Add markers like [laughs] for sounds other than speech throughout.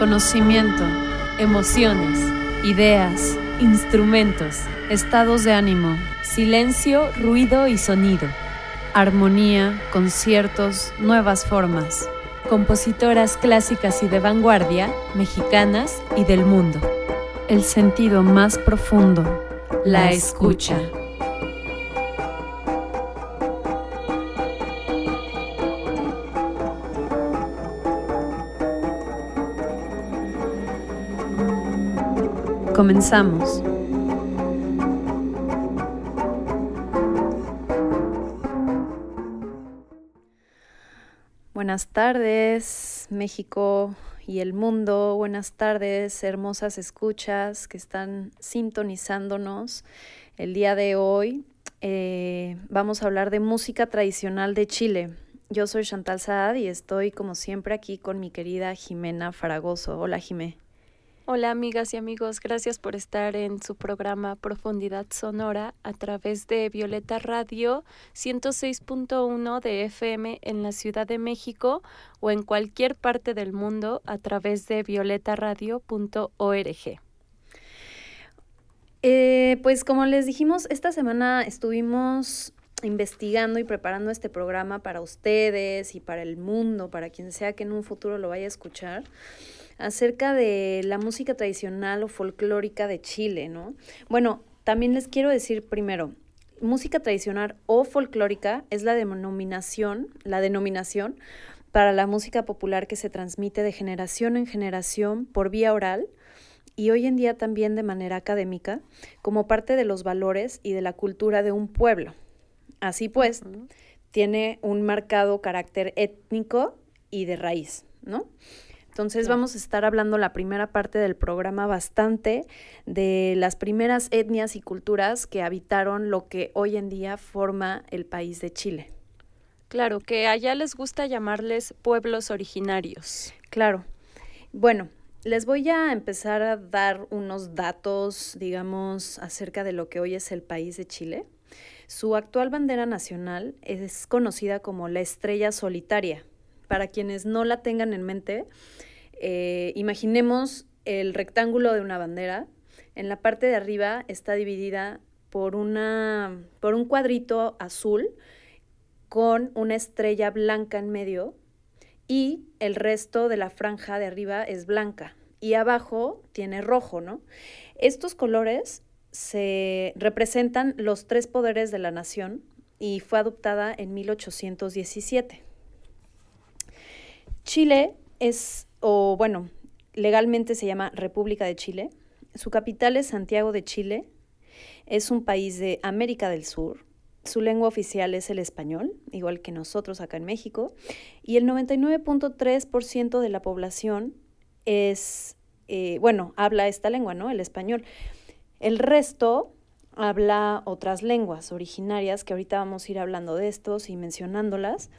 conocimiento, emociones, ideas, instrumentos, estados de ánimo, silencio, ruido y sonido, armonía, conciertos, nuevas formas, compositoras clásicas y de vanguardia, mexicanas y del mundo. El sentido más profundo, la escucha. Comenzamos. Buenas tardes, México y el mundo. Buenas tardes, hermosas escuchas que están sintonizándonos el día de hoy. Eh, vamos a hablar de música tradicional de Chile. Yo soy Chantal Saad y estoy como siempre aquí con mi querida Jimena Faragoso. Hola, Jimé. Hola amigas y amigos, gracias por estar en su programa Profundidad Sonora a través de Violeta Radio 106.1 de FM en la Ciudad de México o en cualquier parte del mundo a través de violetaradio.org. Eh, pues como les dijimos, esta semana estuvimos investigando y preparando este programa para ustedes y para el mundo, para quien sea que en un futuro lo vaya a escuchar acerca de la música tradicional o folclórica de Chile, ¿no? Bueno, también les quiero decir primero, música tradicional o folclórica es la denominación, la denominación para la música popular que se transmite de generación en generación por vía oral y hoy en día también de manera académica como parte de los valores y de la cultura de un pueblo. Así pues, tiene un marcado carácter étnico y de raíz, ¿no? Entonces vamos a estar hablando la primera parte del programa bastante de las primeras etnias y culturas que habitaron lo que hoy en día forma el país de Chile. Claro, que allá les gusta llamarles pueblos originarios. Claro. Bueno, les voy a empezar a dar unos datos, digamos, acerca de lo que hoy es el país de Chile. Su actual bandera nacional es conocida como la estrella solitaria para quienes no la tengan en mente, eh, imaginemos el rectángulo de una bandera. En la parte de arriba está dividida por, una, por un cuadrito azul con una estrella blanca en medio y el resto de la franja de arriba es blanca y abajo tiene rojo, ¿no? Estos colores se representan los tres poderes de la nación y fue adoptada en 1817. Chile es, o bueno, legalmente se llama República de Chile. Su capital es Santiago de Chile. Es un país de América del Sur. Su lengua oficial es el español, igual que nosotros acá en México. Y el 99.3% de la población es, eh, bueno, habla esta lengua, ¿no? El español. El resto habla otras lenguas originarias, que ahorita vamos a ir hablando de estos y mencionándolas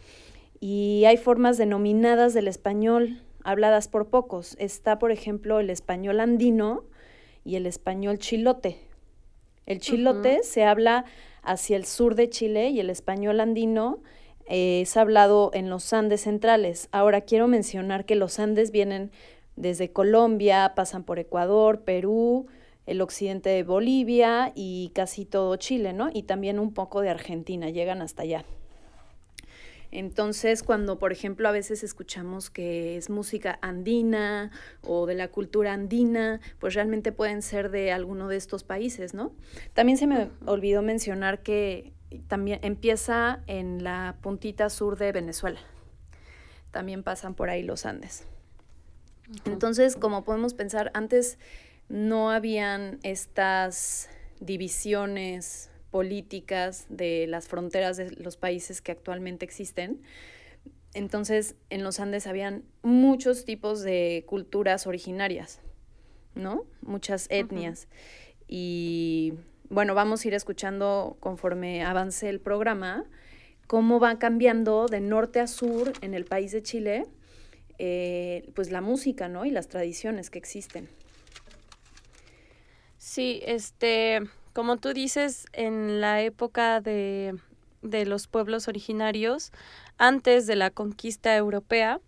y hay formas denominadas del español habladas por pocos. Está, por ejemplo, el español andino y el español chilote. El chilote se habla hacia el sur de Chile y el español andino eh, es hablado en los Andes centrales. Ahora quiero mencionar que los Andes vienen desde Colombia, pasan por Ecuador, Perú, el occidente de Bolivia y casi todo Chile, ¿no? Y también un poco de Argentina, llegan hasta allá. Entonces, cuando, por ejemplo, a veces escuchamos que es música andina o de la cultura andina, pues realmente pueden ser de alguno de estos países, ¿no? También se me olvidó mencionar que también empieza en la puntita sur de Venezuela. También pasan por ahí los Andes. Entonces, como podemos pensar, antes no habían estas divisiones políticas de las fronteras de los países que actualmente existen. Entonces, en los Andes habían muchos tipos de culturas originarias, ¿no? Muchas etnias. Y bueno, vamos a ir escuchando conforme avance el programa cómo va cambiando de norte a sur en el país de Chile, eh, pues la música, ¿no? Y las tradiciones que existen. Sí, este, como tú dices, en la época de, los pueblos originarios, antes de la conquista europea,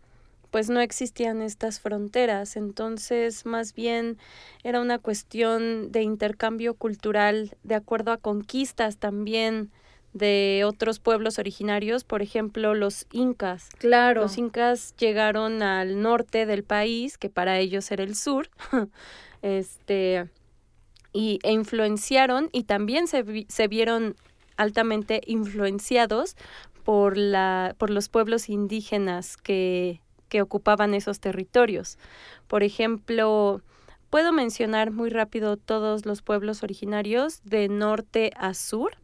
pues no existían estas fronteras, entonces más bien era una cuestión de intercambio cultural de acuerdo a conquistas también de otros pueblos originarios, por ejemplo, los incas. Claro. Los incas llegaron al norte del país, que para ellos era el sur, [laughs] este, y, e influenciaron y también se, se vieron altamente influenciados por, la, por los pueblos indígenas que, que ocupaban esos territorios. Por ejemplo, puedo mencionar muy rápido todos los pueblos originarios de norte a sur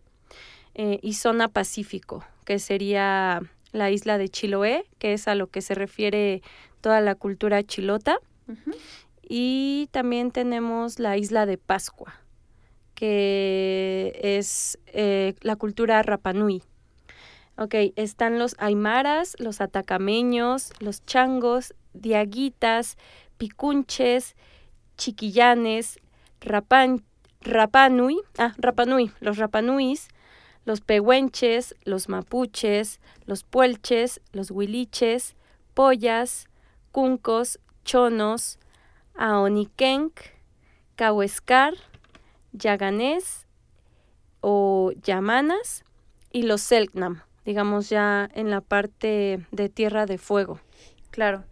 eh, y zona pacífico, que sería la isla de Chiloé, que es a lo que se refiere toda la cultura chilota. Y también tenemos la isla de Pascua, que es eh, la cultura Rapanui. Ok, están los aymaras, los atacameños, los changos, diaguitas, picunches, chiquillanes, rapan, rapanui, ah, rapanui, los rapanuis, los pehuenches, los mapuches, los puelches, los huiliches, pollas, cuncos, chonos, aonikenk, cahuescar, yaganés o yamanas y los selknam digamos ya en la parte de Tierra de Fuego. Claro.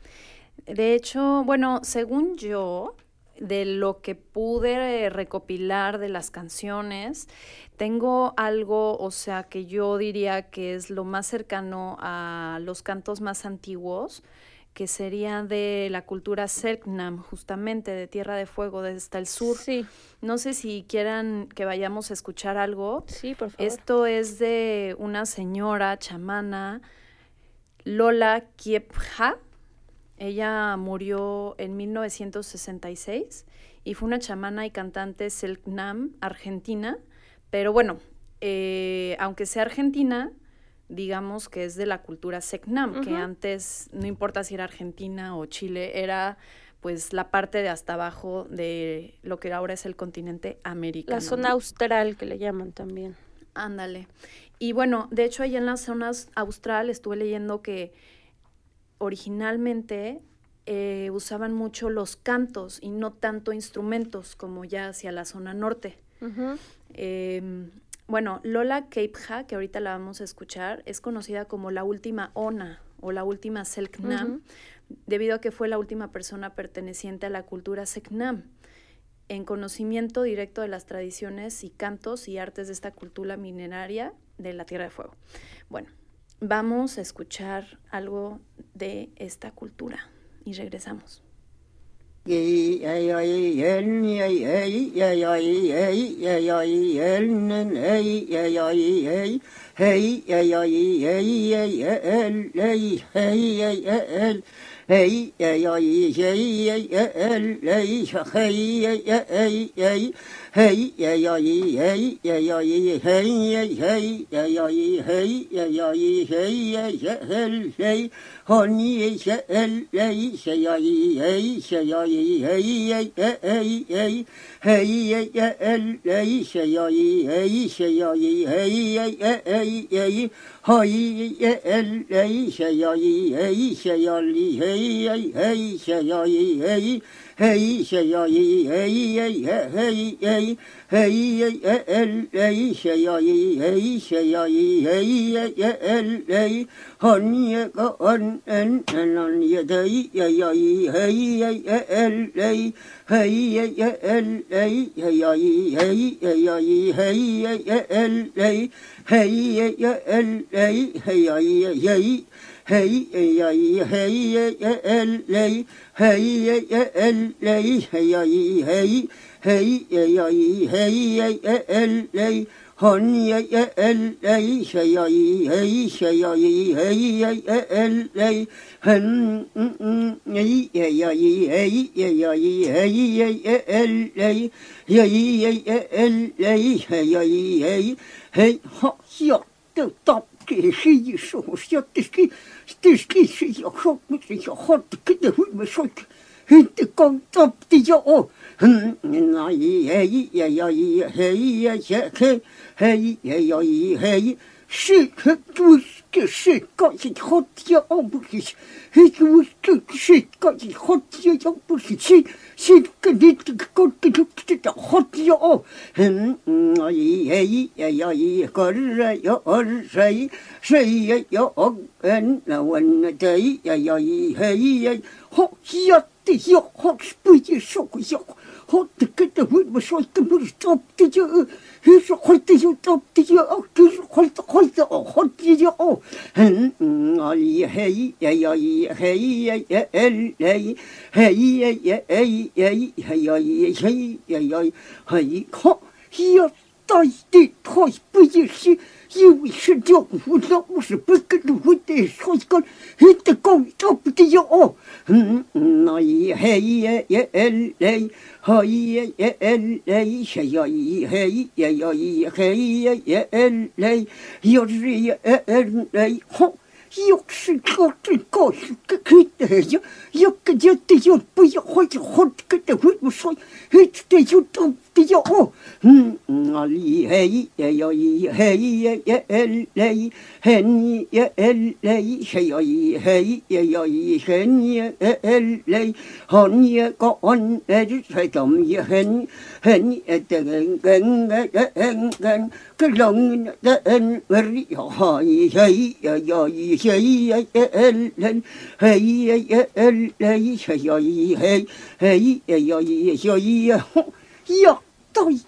De hecho, bueno, según yo, de lo que pude recopilar de las canciones, tengo algo, o sea, que yo diría que es lo más cercano a los cantos más antiguos, que sería de la cultura Selknam, justamente de Tierra de Fuego, desde el sur. Sí. No sé si quieran que vayamos a escuchar algo. Sí, por favor. Esto es de una señora chamana, Lola Kiepja. Ella murió en 1966 y fue una chamana y cantante Selknam argentina. Pero bueno, eh, aunque sea argentina, digamos que es de la cultura Secnam, que antes, no importa si era Argentina o Chile, era pues la parte de hasta abajo de lo que ahora es el continente americano. La zona austral que le llaman también. Ándale. Y bueno, de hecho allá en las zonas austral estuve leyendo que originalmente eh, usaban mucho los cantos y no tanto instrumentos como ya hacia la zona norte. Bueno, Lola Keipha, que ahorita la vamos a escuchar, es conocida como la última Ona o la última Selknam, debido a que fue la última persona perteneciente a la cultura Selknam, en conocimiento directo de las tradiciones y cantos y artes de esta cultura mineraria de la Tierra de Fuego. Bueno, vamos a escuchar algo de esta cultura y regresamos. hey ey ay hey ey el hey hey ey el hey ey ay hey ey el hey hey ey el ya ya yi hey ya ya yi hey ya hey ya ya yi hey ya ya yi hey ya ya hel hey hon yi she el hey she ya yi hey she ya yi hey ya hey hey hey ya ya el hey she ya yi hey she ya yi hey ya hey hey hey ya el hey she ya yi hey she ya li hey hey she ya yi hey hey she ya yi hey hey hey hey hey el hey she ya yi hey she ya yi hey el hey hon ye ko on en en ye dei ya ya hey hey hey el hey hey hey el hey hey hey ya hey hey ya hey hey hey el hey hey hey hey el hey hey ya yi hey 嘿咦哎呀咦嘿咦哎哎哎来咦嘿咦哎哎哎来咦嘿呀咦咦嘿咦嘿咦哎呀咦咦嘿咦哎哎哎来咦哼呀咦哎来咦谁呀咦咦嘿咦谁呀咦咦嘿咦哎哎来咦哼嗯嗯来咦哎呀咦咦嘿咦哎呀咦咦嘿咦哎哎哎来咦呀咦哎哎哎来咦嘿呀咦咦嘿咦嘿好笑都到。的要哦，嗯，那一嘿呀呀一嘿呀呀嘿嘿呀呀一嘿 是可不是个是个是好家哦不是，那个 这世界是好天，我不去；，这这世界是好天，我不去。先先跟你这个搞这个这个好天哦。嗯嗯，一呀一呀呀一，个日呀一个日，晒谁呀呀哦，嗯，那我那这一呀呀一，嘿一呀，好天呀，这呀好，不一定说笑话。Heute geht der Hund, was heute muss ich auf die Tür. Hier ist heute, hier ist auf die Tür, auch hier ist heute, heute, auch heute, ja, auch. Hey, hey, hey, hey, hey, hey, hey, hey, hey, hey, hey, hey, hey, hey, hey, ひやったいで、たいぶじし、不跟着我的说一个，一的讲找不的要哦，嗯嗯那一嘿呀呀哎嘞。嘿呀呀 有十个，十个，个个有有个，就对有不要好，就好个对，为什么说对就都比较好？嗯嗯啊，厉害一，也要一，厉害一，也也二厉害一，嘿你也二厉害一，嘿要一，嘿一也要一，嘿你二二厉害，好你高二的才叫厉害。嘿你诶得嗯嗯嗯嗯嗯嗯个聋得嗯嗯咿呀哈咿呀咿呀哟咿呀咿呀嗯嗯嗯嘿咿呀咿呀嗯嗯咿呀嘿咿呀咿呀嘿咿呀咿呀嘿咿呀咿呀嘿咿呀嘿咿呀嘿咿呀咿呀嘿咿呀嘿咿呀咿呀嘿咿呀嘿咿呀嘿咿呀嘿咿呀嘿咿呀嘿咿呀嘿咿呀嘿咿呀嘿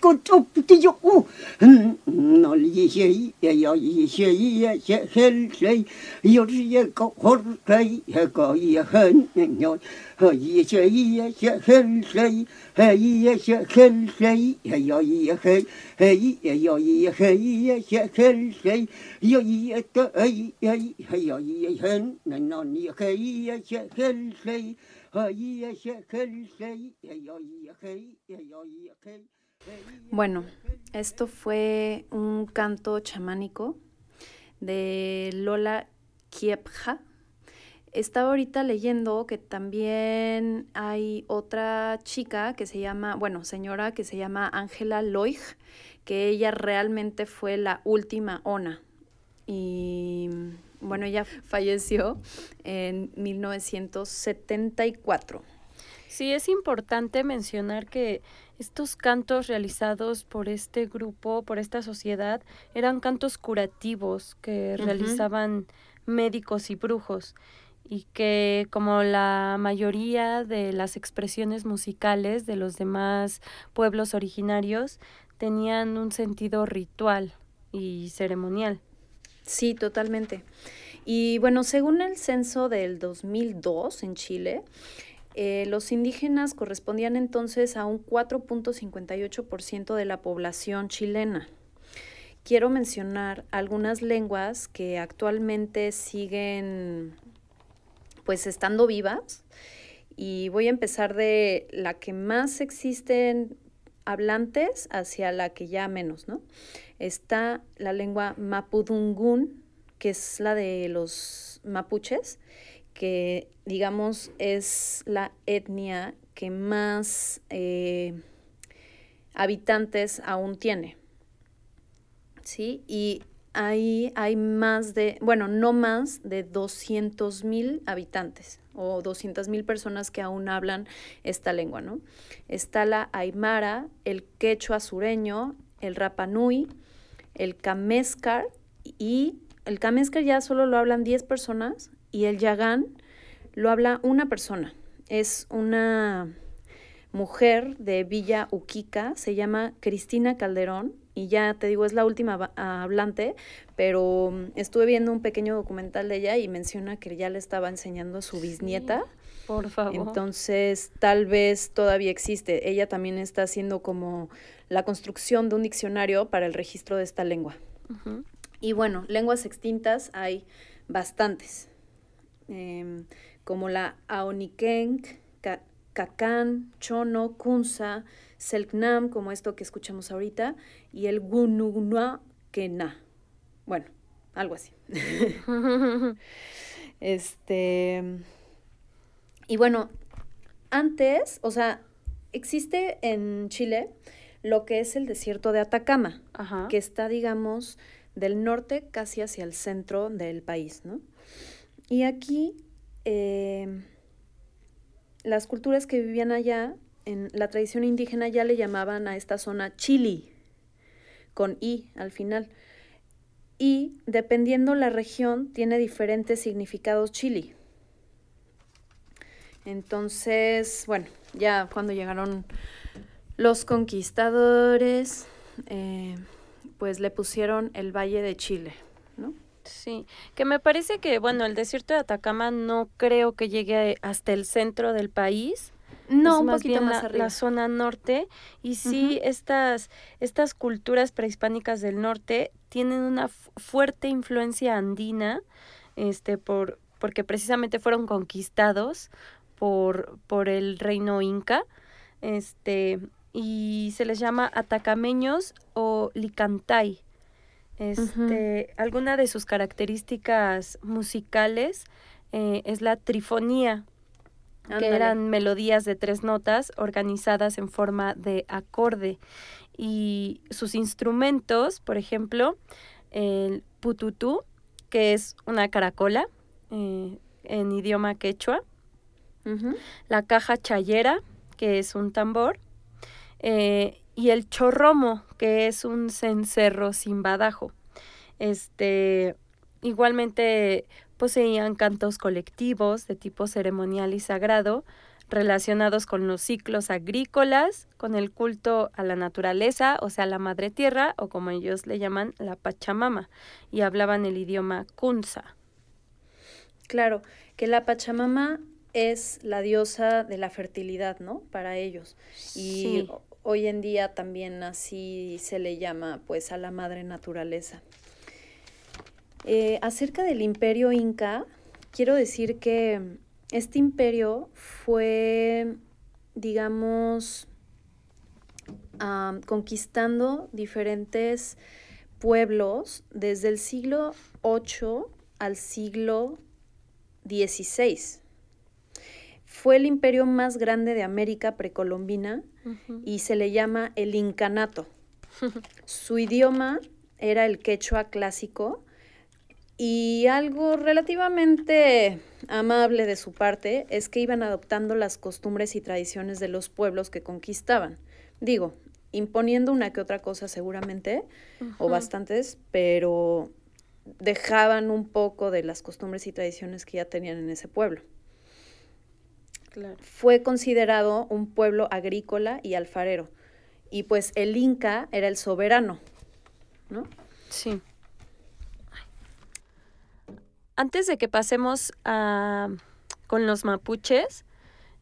个找不的要哦，嗯，那里些也要一些也些很谁，有时也搞好谁也搞也很要，和一些也些很谁，还一些很谁也要一很，还也要一很也些很谁，有一个哎哎还要一很，那那你还也些很谁。 Bueno, esto fue un canto chamánico de Lola Kiepja. Estaba ahorita leyendo que también hay otra chica que se llama, bueno, señora que se llama Ángela Loig, que ella realmente fue la última ona. Y bueno, ella [laughs] falleció en 1974. Sí, es importante mencionar que estos cantos realizados por este grupo, por esta sociedad, eran cantos curativos que realizaban médicos y brujos y que como la mayoría de las expresiones musicales de los demás pueblos originarios tenían un sentido ritual y ceremonial. Sí, totalmente. Y bueno, según el censo del 2002 en Chile, eh, los indígenas correspondían entonces a un 4.58% de la población chilena. Quiero mencionar algunas lenguas que actualmente siguen pues estando vivas y voy a empezar de la que más existen hablantes hacia la que ya menos, ¿no? Está la lengua mapudungún, que es la de los mapuches, que digamos es la etnia que más eh, habitantes aún tiene. ¿Sí? Y ahí hay más de, bueno, no más de 200 mil habitantes o 200 mil personas que aún hablan esta lengua, ¿no? Está la aymara, el quechua sureño, el rapanui, el Kameskar y el Kameskar ya solo lo hablan 10 personas y el Yagán lo habla una persona. Es una mujer de Villa Uquica, se llama Cristina Calderón y ya te digo, es la última hablante, pero mm, estuve viendo un pequeño documental de ella y menciona que ya le estaba enseñando a su bisnieta. por favor. Entonces, tal vez todavía existe. Ella también está haciendo como la construcción de un diccionario para el registro de esta lengua. Y bueno, lenguas extintas hay bastantes, em, como la Aonikenk, Kakan, Chono, Kunsa, Selknam, como esto que escuchamos ahorita, y el Gununua Kena. Bueno, algo así. [laughs] este. Y bueno, antes, o sea, existe en Chile lo que es el desierto de Atacama, Ajá. que está, digamos, del norte casi hacia el centro del país, ¿no? Y aquí eh, las culturas que vivían allá, en la tradición indígena ya le llamaban a esta zona Chili, con I al final. Y dependiendo la región, tiene diferentes significados Chili. Entonces, bueno, ya cuando llegaron los conquistadores, eh, pues le pusieron el Valle de Chile. Sí, que me parece que, bueno, el desierto de Atacama no creo que llegue hasta el centro del país. No, es un más poquito bien más la, arriba. la zona norte. Y sí, estas, estas culturas prehispánicas del norte tienen una fu- fuerte influencia andina, este, por, porque precisamente fueron conquistados por, por el reino inca. Este, y se les llama atacameños o licantay. Este, Alguna de sus características musicales eh, es la trifonía, que eran melodías de tres notas organizadas en forma de acorde. Y sus instrumentos, por ejemplo, el pututú, que es una caracola eh, en idioma quechua, la caja chayera, que es un tambor, eh, y el chorromo, que es un cencerro sin badajo. Este, igualmente poseían cantos colectivos de tipo ceremonial y sagrado, relacionados con los ciclos agrícolas, con el culto a la naturaleza, o sea, la madre tierra, o como ellos le llaman, la Pachamama, y hablaban el idioma kunza. Claro, que la Pachamama es la diosa de la fertilidad, ¿no? Para ellos. Y Sí. Ho- hoy en día también así se le llama, pues, a la madre naturaleza. Eh, acerca del imperio inca, quiero decir que este imperio fue, digamos, am, conquistando diferentes pueblos desde el siglo VIII al siglo XVI. Fue el imperio más grande de América precolombina Y se le llama el incanato. [laughs] Su idioma era el quechua clásico y algo relativamente amable de su parte es que iban adoptando las costumbres y tradiciones de los pueblos que conquistaban. Digo, imponiendo una que otra cosa seguramente, o bastantes, pero dejaban un poco de las costumbres y tradiciones que ya tenían en ese pueblo. Claro. Fue considerado un pueblo agrícola y alfarero, y pues el Inca era el soberano, ¿no? Sí. Antes de que pasemos a, con los mapuches,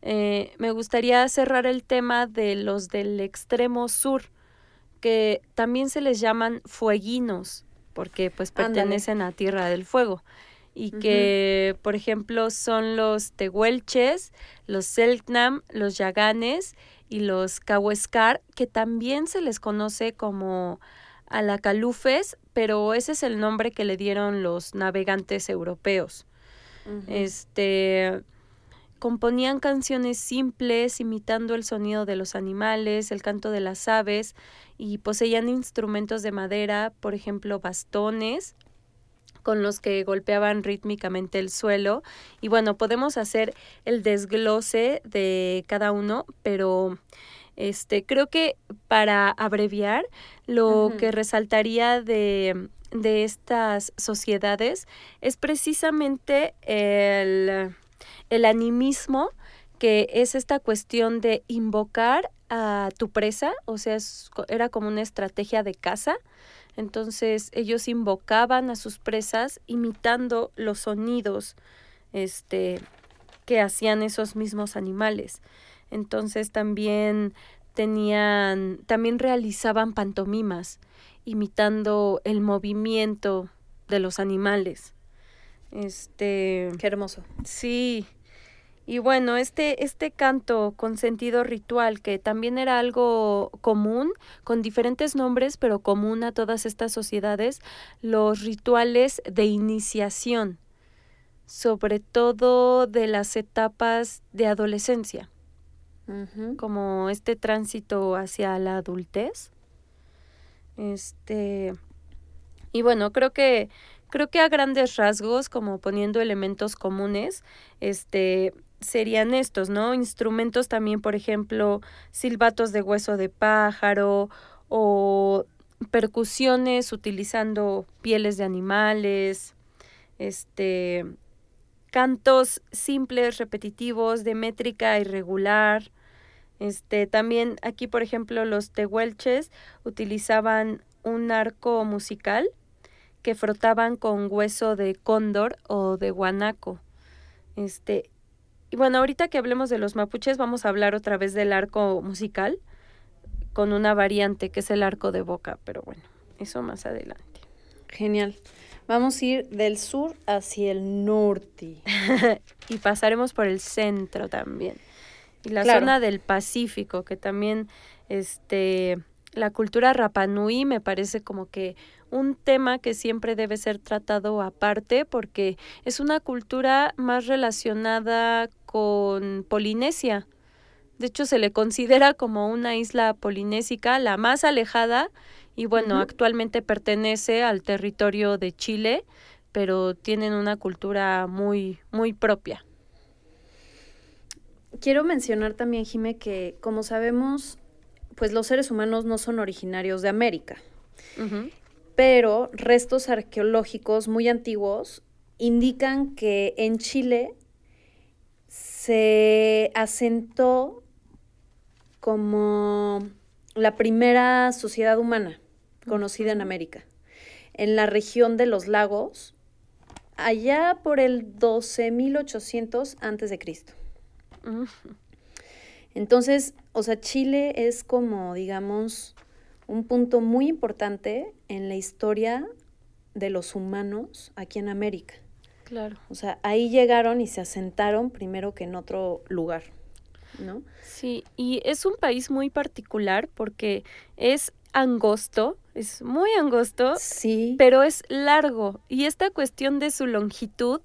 eh, me gustaría cerrar el tema de los del extremo sur, que también se les llaman fueguinos, porque pues Ándale. pertenecen a Tierra del Fuego. Y que, por ejemplo, son los tehuelches, los selknam, los yaganes y los cahuescar, que también se les conoce como alacalufes, pero ese es el nombre que le dieron los navegantes europeos. Este componían canciones simples imitando el sonido de los animales, el canto de las aves y poseían instrumentos de madera, por ejemplo, bastones con los que golpeaban rítmicamente el suelo y bueno, podemos hacer el desglose de cada uno, pero este creo que para abreviar lo que resaltaría de de estas sociedades es precisamente el, el animismo, que es esta cuestión de invocar a tu presa, o sea, es era como una estrategia de caza. Entonces ellos invocaban a sus presas imitando los sonidos este, que hacían esos mismos animales. Entonces también tenían, también realizaban pantomimas, imitando el movimiento de los animales. Este, Qué hermoso. sí. Y bueno, este, este canto con sentido ritual, que también era algo común, con diferentes nombres, pero común a todas estas sociedades, los rituales de iniciación, sobre todo de las etapas de adolescencia. como este tránsito hacia la adultez. Este, y bueno, creo que creo que a grandes rasgos, como poniendo elementos comunes, este serían estos, ¿no? Instrumentos también, por ejemplo, silbatos de hueso de pájaro o percusiones utilizando pieles de animales, este cantos simples, repetitivos, de métrica irregular. Este, también aquí, por ejemplo, los tehuelches utilizaban un arco musical que frotaban con hueso de cóndor o de guanaco. Este, y bueno, ahorita que hablemos de los mapuches, vamos a hablar otra vez del arco musical con una variante que es el arco de boca, pero bueno, eso más adelante. Genial. Vamos a ir del sur hacia el norte. [laughs] y pasaremos por el centro también. Y la zona del Pacífico, que también este la cultura Rapanui me parece como que un tema que siempre debe ser tratado aparte porque es una cultura más relacionada con Polinesia. De hecho, se le considera como una isla polinésica, la más alejada, y bueno, actualmente pertenece al territorio de Chile, pero tienen una cultura muy, muy propia. Quiero mencionar también, Jime, que como sabemos, pues los seres humanos no son originarios de América, pero restos arqueológicos muy antiguos indican que en Chile se asentó como la primera sociedad humana conocida en América, en la región de los lagos, allá por el 12.800 antes de Cristo. Entonces, o sea, Chile es como, digamos, un punto muy importante en la historia de los humanos aquí en América. Claro. O sea, ahí llegaron y se asentaron primero que en otro lugar. ¿no? Sí, y es un país muy particular porque es angosto, es muy angosto, sí. pero es largo. Y esta cuestión de su longitud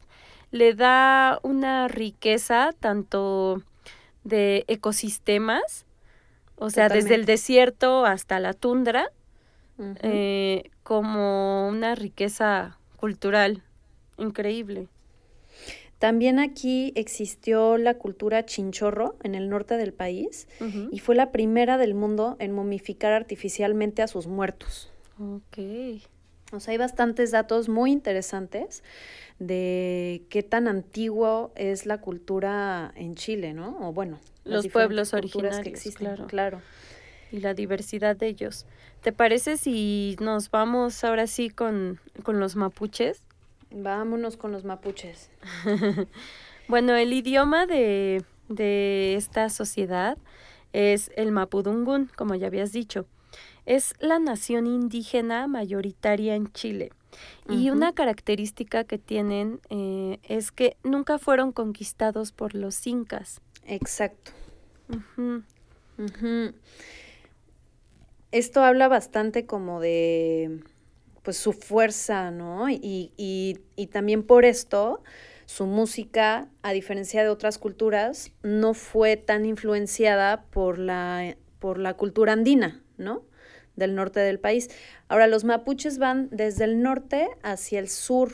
le da una riqueza tanto de ecosistemas, o sea, desde el desierto hasta la tundra, eh, como una riqueza cultural increíble. También aquí existió la cultura chinchorro en el norte del país y fue la primera del mundo en momificar artificialmente a sus muertos. Ok. O sea, hay bastantes datos muy interesantes de qué tan antiguo es la cultura en Chile, ¿no? O bueno, los pueblos originarios que existen, claro. claro. Y la diversidad de ellos. ¿Te parece si nos vamos ahora sí con, con los mapuches? Vámonos con los mapuches. [laughs] bueno, el idioma de, de esta sociedad es el mapudungun, como ya habías dicho. Es la nación indígena mayoritaria en Chile. Y una característica que tienen eh, es que nunca fueron conquistados por los incas. Exacto. Esto habla bastante como de pues su fuerza, ¿no? Y, y, y también por esto su música, a diferencia de otras culturas, no fue tan influenciada por la, por la cultura andina, ¿no? Del norte del país. Ahora, los mapuches van desde el norte hacia el sur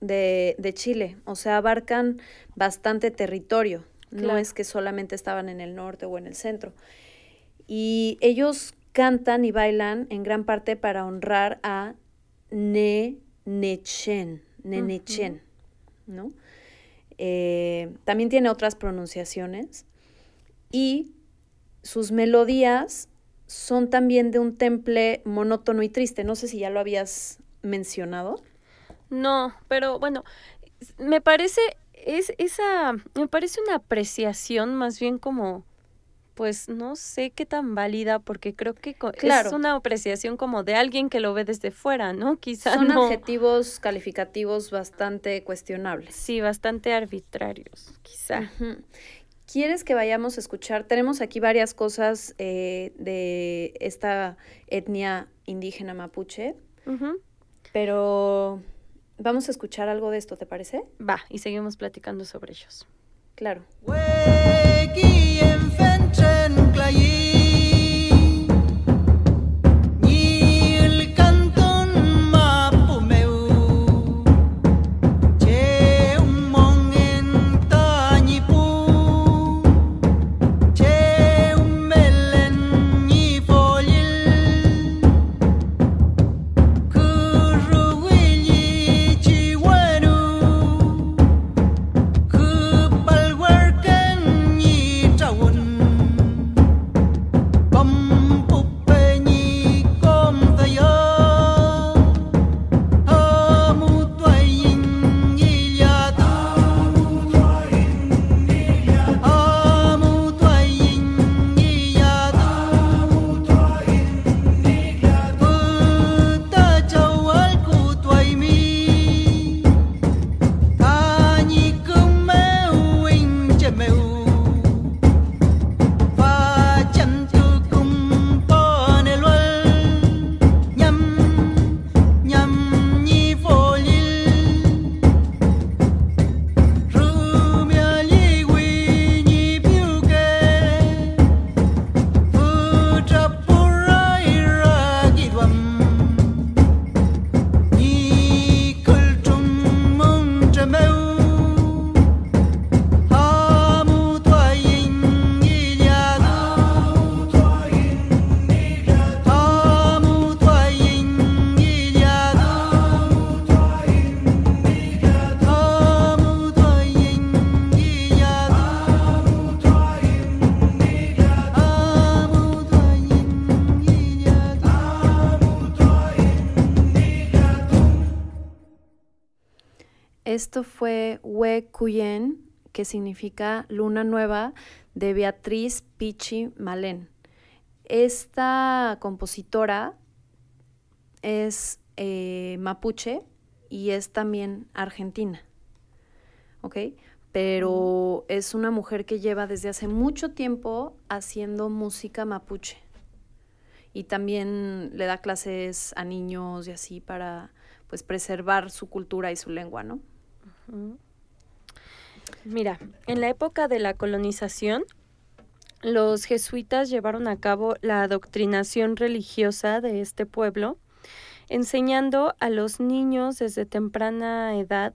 de, de Chile, o sea, abarcan bastante territorio. No es que solamente estaban en el norte o en el centro. Y ellos cantan y bailan en gran parte para honrar a ne nechen, nenechen, ¿no? Eh, también tiene otras pronunciaciones y sus melodías son también de un temple monótono y triste. No sé si ya lo habías mencionado. No, pero bueno, me parece es esa me parece una apreciación más bien como pues no sé qué tan válida porque creo que es una apreciación como de alguien que lo ve desde fuera, ¿no? Quizás son adjetivos calificativos bastante cuestionables. Sí, bastante arbitrarios, quizá. ¿Quieres que vayamos a escuchar? Tenemos aquí varias cosas eh, de esta etnia indígena mapuche, pero vamos a escuchar algo de esto, ¿te parece? Va, y seguimos platicando sobre ellos. Claro. like you. Esto fue We Cuyen, que significa luna nueva, de Beatriz Pichi Malén. Esta compositora es eh, mapuche y es también argentina. ¿Ok? Pero es una mujer que lleva desde hace mucho tiempo haciendo música mapuche. Y también le da clases a niños y así para pues preservar su cultura y su lengua, ¿no? Mira, en la época de la colonización, los jesuitas llevaron a cabo la adoctrinación religiosa de este pueblo, enseñando a los niños desde temprana edad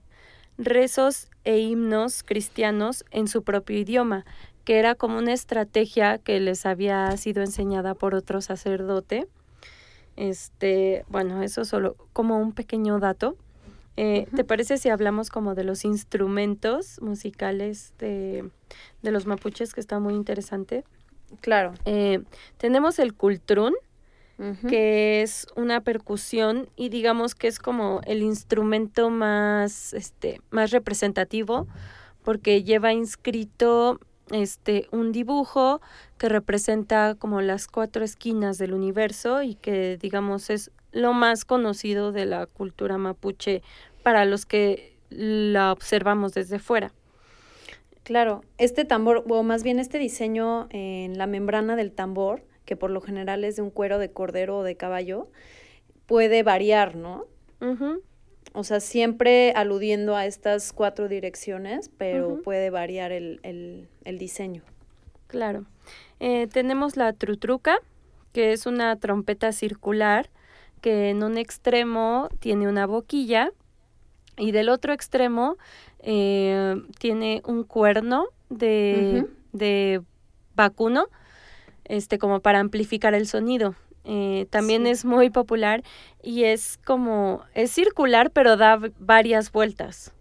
rezos e himnos cristianos en su propio idioma, que era como una estrategia que les había sido enseñada por otro sacerdote. Este, bueno, eso solo como un pequeño dato. Eh, ¿Te parece si hablamos como de los instrumentos musicales de, los mapuches, que está muy interesante? Claro. Eh, tenemos el cultrún, que es una percusión y digamos que es como el instrumento más, este, más representativo porque lleva inscrito este un dibujo que representa como las cuatro esquinas del universo y que digamos es lo más conocido de la cultura mapuche para los que la observamos desde fuera. Claro, este tambor, o más bien este diseño en la membrana del tambor, que por lo general es de un cuero de cordero o de caballo, puede variar, ¿no? O sea, siempre aludiendo a estas cuatro direcciones, pero puede variar el, el, diseño. Claro. Eh, tenemos la trutruca, que es una trompeta circular que en un extremo tiene una boquilla y del otro extremo eh, tiene un cuerno de, de, vacuno, este, como para amplificar el sonido. Eh, también es muy popular y es como, es circular, pero da varias vueltas.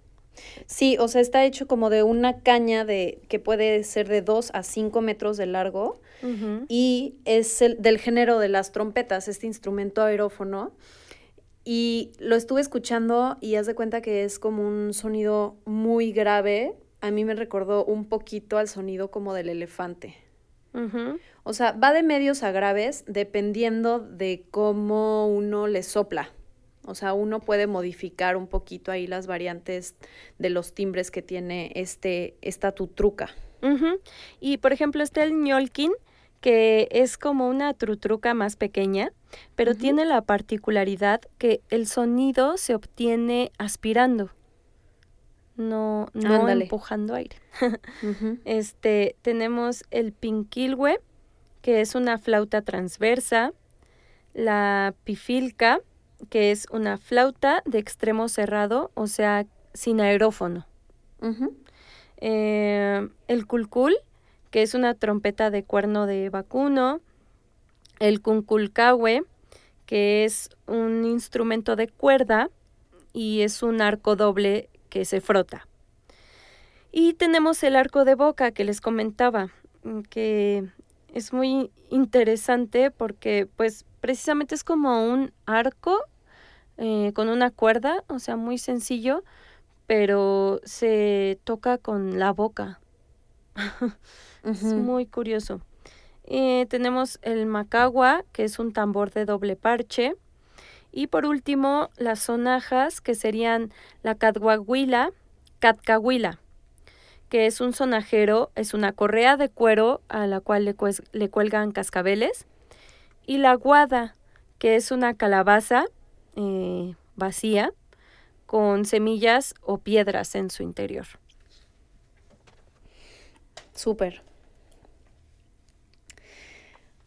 Sí, o sea, está hecho como de una caña de que puede ser de 2 a 5 metros de largo y es el, del género de las trompetas, este instrumento aerófono. Y lo estuve escuchando y haz de cuenta que es como un sonido muy grave. A mí me recordó un poquito al sonido como del elefante. O sea, va de medios a graves dependiendo de cómo uno le sopla. O sea, uno puede modificar un poquito ahí las variantes de los timbres que tiene este, esta tutruca. Y por ejemplo, está el ñolkin, que es como una trutruca más pequeña, pero tiene la particularidad que el sonido se obtiene aspirando, no, no empujando aire. [laughs] Este, tenemos el pinquilwe, que es una flauta transversa, la pifilca, que es una flauta de extremo cerrado, o sea, sin aerófono. Eh, el culcul, que es una trompeta de cuerno de vacuno. El cunculcahue, que es un instrumento de cuerda y es un arco doble que se frota. Y tenemos el arco de boca que les comentaba, que es muy interesante porque pues precisamente es como un arco eh, con una cuerda, o sea, muy sencillo, pero se toca con la boca. [laughs] Es muy curioso. Eh, tenemos el macagua, que es un tambor de doble parche. Y por último, las sonajas, que serían la catguahuila, catcahuila, que es un sonajero, es una correa de cuero a la cual le, le cuelgan cascabeles. Y la guada, que es una calabaza eh, vacía con semillas o piedras en su interior. Súper.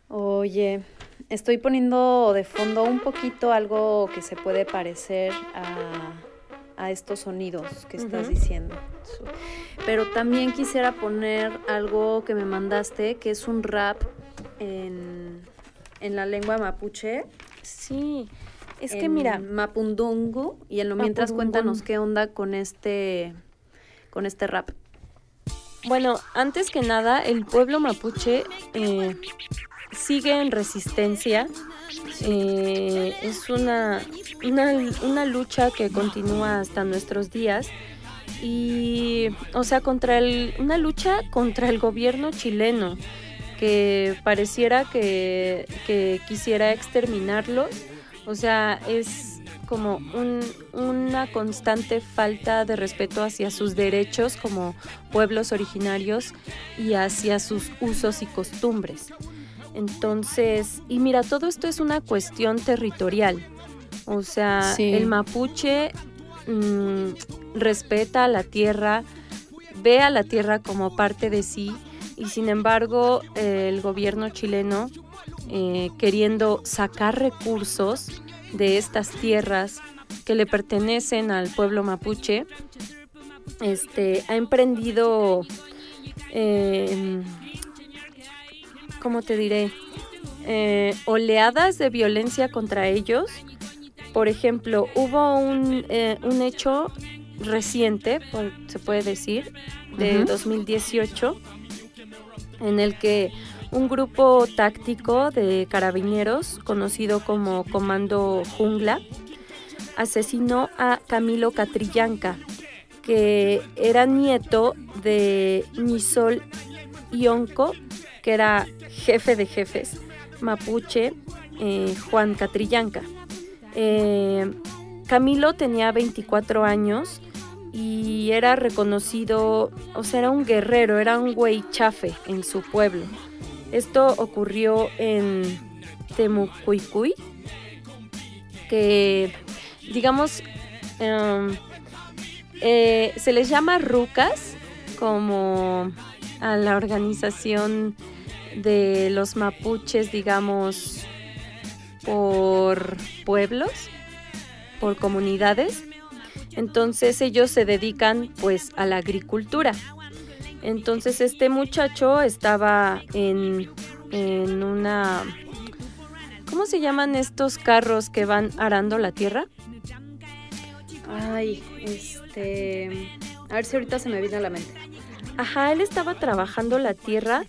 Oye, estoy poniendo de fondo un poquito algo que se puede parecer a, estos sonidos que estás diciendo. Pero también quisiera poner algo que me mandaste, que es un rap en, en la lengua mapuche. Sí, es que mira. Mapundungu. Y en lo mientras cuéntanos qué onda con este, con este rap. Bueno, antes que nada, el pueblo mapuche eh, sigue en resistencia. Eh, es una, una, lucha que continúa hasta nuestros días y, o sea, contra el, una lucha contra el gobierno chileno que pareciera que, que quisiera exterminarlos. O sea, es como un, una constante falta de respeto hacia sus derechos como pueblos originarios y hacia sus usos y costumbres. Entonces, y mira, todo esto es una cuestión territorial. O sea, el mapuche Mm, respeta a la tierra, ve a la tierra como parte de sí y sin embargo el gobierno chileno eh, queriendo sacar recursos de estas tierras que le pertenecen al pueblo mapuche, este, ha emprendido, eh, ¿cómo te diré? Eh, oleadas de violencia contra ellos por ejemplo, hubo un, eh, un hecho reciente, se puede decir, de 2018, en el que un grupo táctico de carabineros, conocido como Comando Jungla, asesinó a Camilo Catrillanca, que era nieto de Nisol Ionco, que era jefe de jefes, mapuche, eh, Juan Catrillanca. Eh, Camilo tenía 24 años y era reconocido, o sea, era un guerrero, era un güey chafe en su pueblo. Esto ocurrió en Temucuicuy, que digamos em, eh, se les llama rucas como a la organización de los mapuches, digamos, por pueblos, por comunidades. Entonces ellos se dedican pues a la agricultura. Entonces este muchacho estaba en, en una... ¿Cómo se llaman estos carros que van arando la tierra? Ay, este... A ver si ahorita se me viene a la mente. Ajá, él estaba trabajando la tierra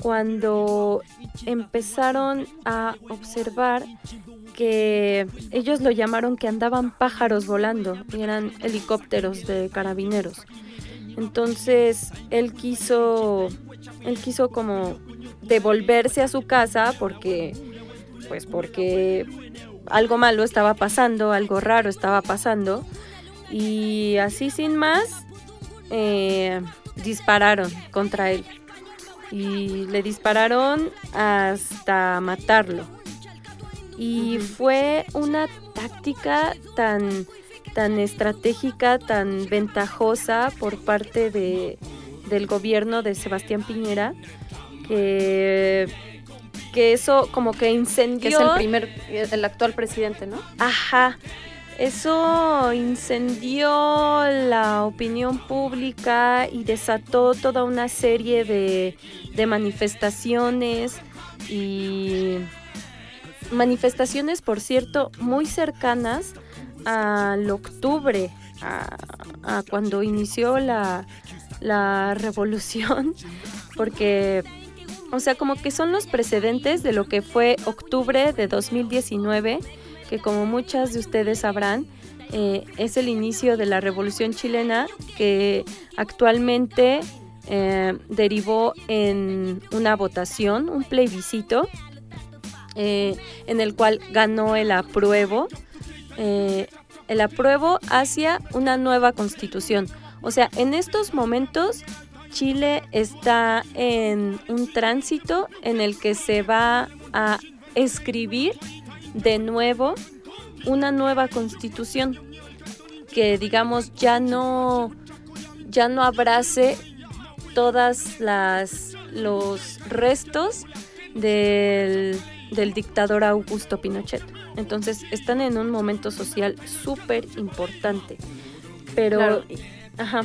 cuando empezaron a observar que ellos lo llamaron que andaban pájaros volando y eran helicópteros de carabineros. Entonces él quiso, él quiso como devolverse a su casa porque, pues porque algo malo estaba pasando, algo raro estaba pasando. Y así sin más eh, dispararon contra él. Y le dispararon hasta matarlo. Y fue una táctica tan, tan estratégica, tan ventajosa por parte de, del gobierno de Sebastián Piñera que, que eso como que incendió. Que es el primer, el actual presidente, ¿no? Ajá. Eso incendió la opinión pública y desató toda una serie de, manifestaciones y manifestaciones, por cierto, muy cercanas al octubre, a, cuando inició la, la revolución, [laughs] porque, o sea, como que son los precedentes de lo que fue octubre de 2019 que como muchas de ustedes sabrán, eh, es el inicio de la Revolución chilena que actualmente eh, derivó en una votación, un plebiscito, eh, en el cual ganó el apruebo, el apruebo hacia una nueva constitución. O sea, en estos momentos Chile está en un tránsito en el que se va a escribir de nuevo una nueva constitución que digamos ya no ya no abrace todas las los restos del, del dictador Augusto Pinochet. Entonces están en un momento social súper importante. Pero, ajá.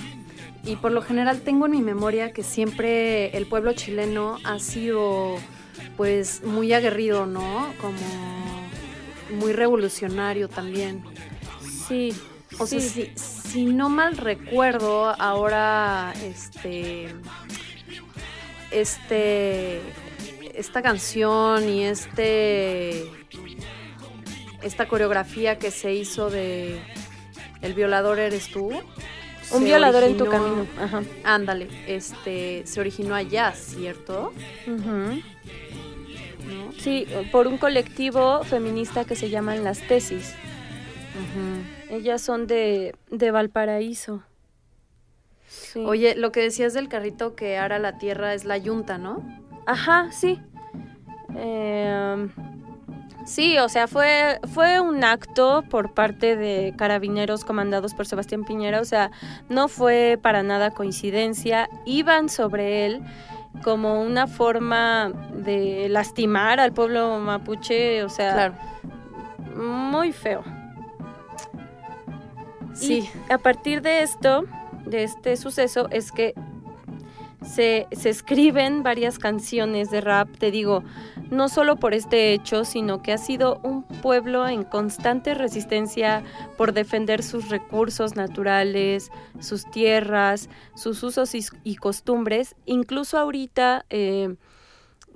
Y por lo general tengo en mi memoria que siempre el pueblo chileno ha sido pues muy aguerrido, ¿no? Como muy revolucionario también. Sí. O sea, si, no mal recuerdo, ahora este. Este. Esta canción y este. Esta coreografía que se hizo de El violador eres tú. Un violador en tu camino. Ajá. Ándale, este, se originó allá, ¿cierto? ¿No? Sí, por un colectivo feminista que se llaman Las Tesis. Ellas son de, de Valparaíso. Sí. Oye, lo que decías del carrito que ara la tierra es la yunta, ¿no? Ajá, sí. Em, sí, o sea, fue, fue un acto por parte de carabineros comandados por Sebastián Piñera, o sea, no fue para nada coincidencia, iban sobre él como una forma de lastimar al pueblo mapuche, o sea, Claro. muy feo. Sí. Y a partir de esto, de este suceso, es que se, se escriben varias canciones de rap, te digo, no solo por este hecho, sino que ha sido un pueblo en constante resistencia por defender sus recursos naturales, sus tierras, sus usos y, costumbres, incluso ahorita eh,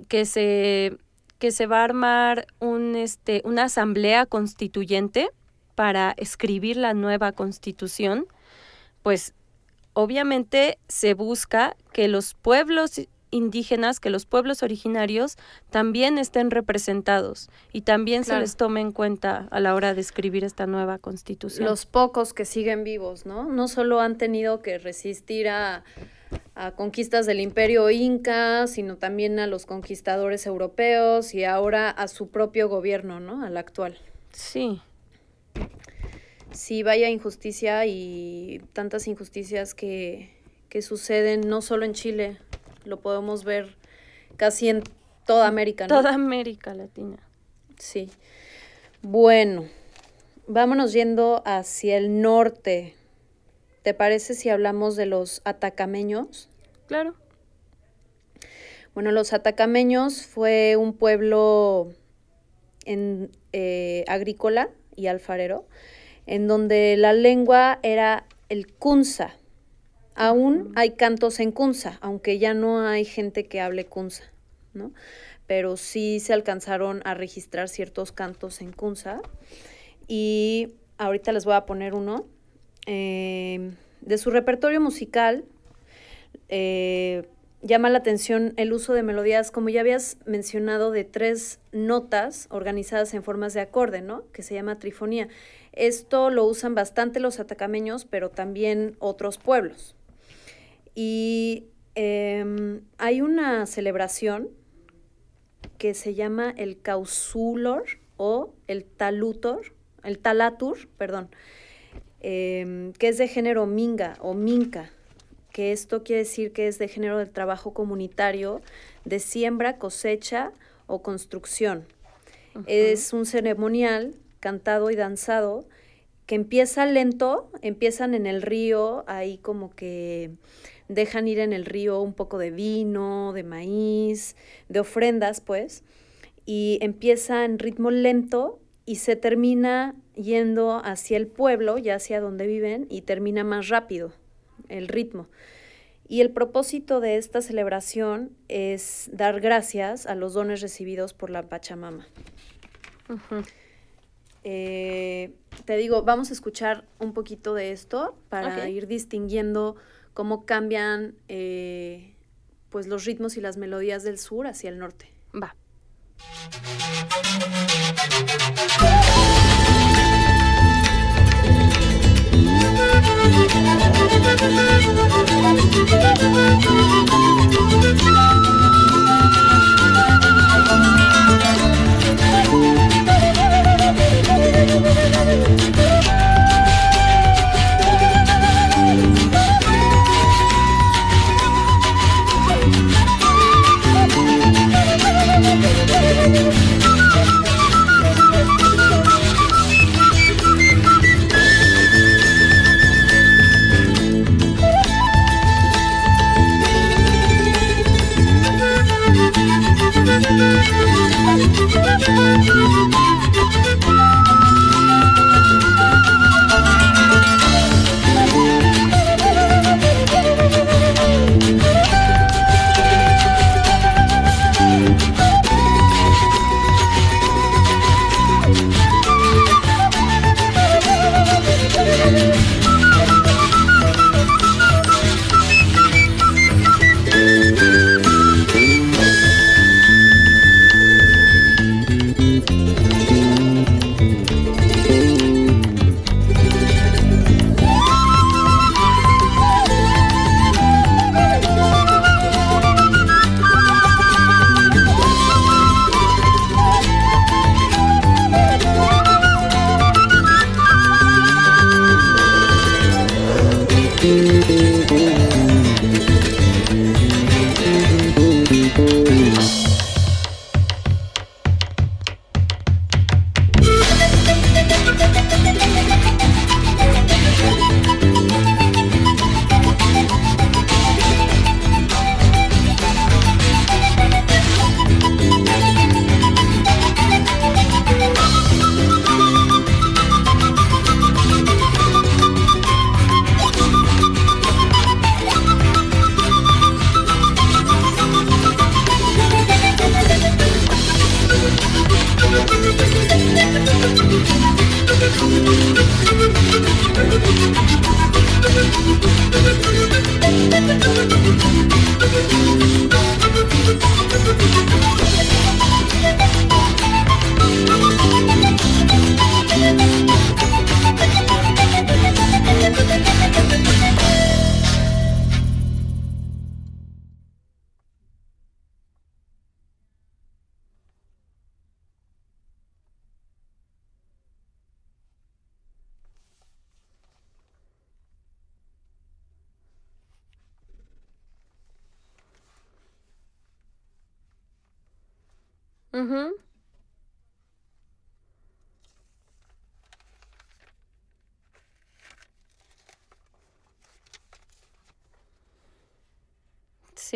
que se que se va a armar un, este, una asamblea constituyente para escribir la nueva constitución, pues obviamente se busca que los pueblos indígenas, que los pueblos originarios también estén representados y también Claro. se les tome en cuenta a la hora de escribir esta nueva constitución. Los pocos que siguen vivos, ¿no? No solo han tenido que resistir a, a conquistas del imperio inca, sino también a los conquistadores europeos y ahora a su propio gobierno, ¿no? Al actual. Sí, Sí, vaya injusticia y tantas injusticias que, que suceden no solo en Chile, lo podemos ver casi en toda América, ¿no? toda América Latina. Sí. Bueno, vámonos yendo hacia el norte. ¿Te parece si hablamos de los atacameños? Claro. Bueno, los atacameños fue un pueblo en, eh, agrícola y alfarero, en donde la lengua era el kunza. Aún hay cantos en kunza, aunque ya no hay gente que hable kunza, ¿no? Pero sí se alcanzaron a registrar ciertos cantos en kunza. Y ahorita les voy a poner uno. eh, de su repertorio musical, eh, llama la atención el uso de melodías, como ya habías mencionado, de tres notas organizadas en formas de acorde, ¿no? Que se llama trifonía. Esto lo usan bastante los atacameños, pero también otros pueblos. Y em, hay una celebración que se llama el Causulor o el Talutor, el Talatur, perdón, em, que es de género minga o minca, que esto quiere decir que es de género del trabajo comunitario, de siembra, cosecha o construcción. Es un ceremonial cantado y danzado que empieza lento, empiezan en el río, ahí como que dejan ir en el río un poco de vino, de maíz, de ofrendas, pues, y empieza en ritmo lento y se termina yendo hacia el pueblo, ya hacia donde viven, y termina más rápido el ritmo. Y el propósito de esta celebración es dar gracias a los dones recibidos por la Pachamama. Eh, te digo, vamos a escuchar un poquito de esto para ir distinguiendo cómo cambian eh, pues los ritmos y las melodías del sur hacia el norte. Va. Thank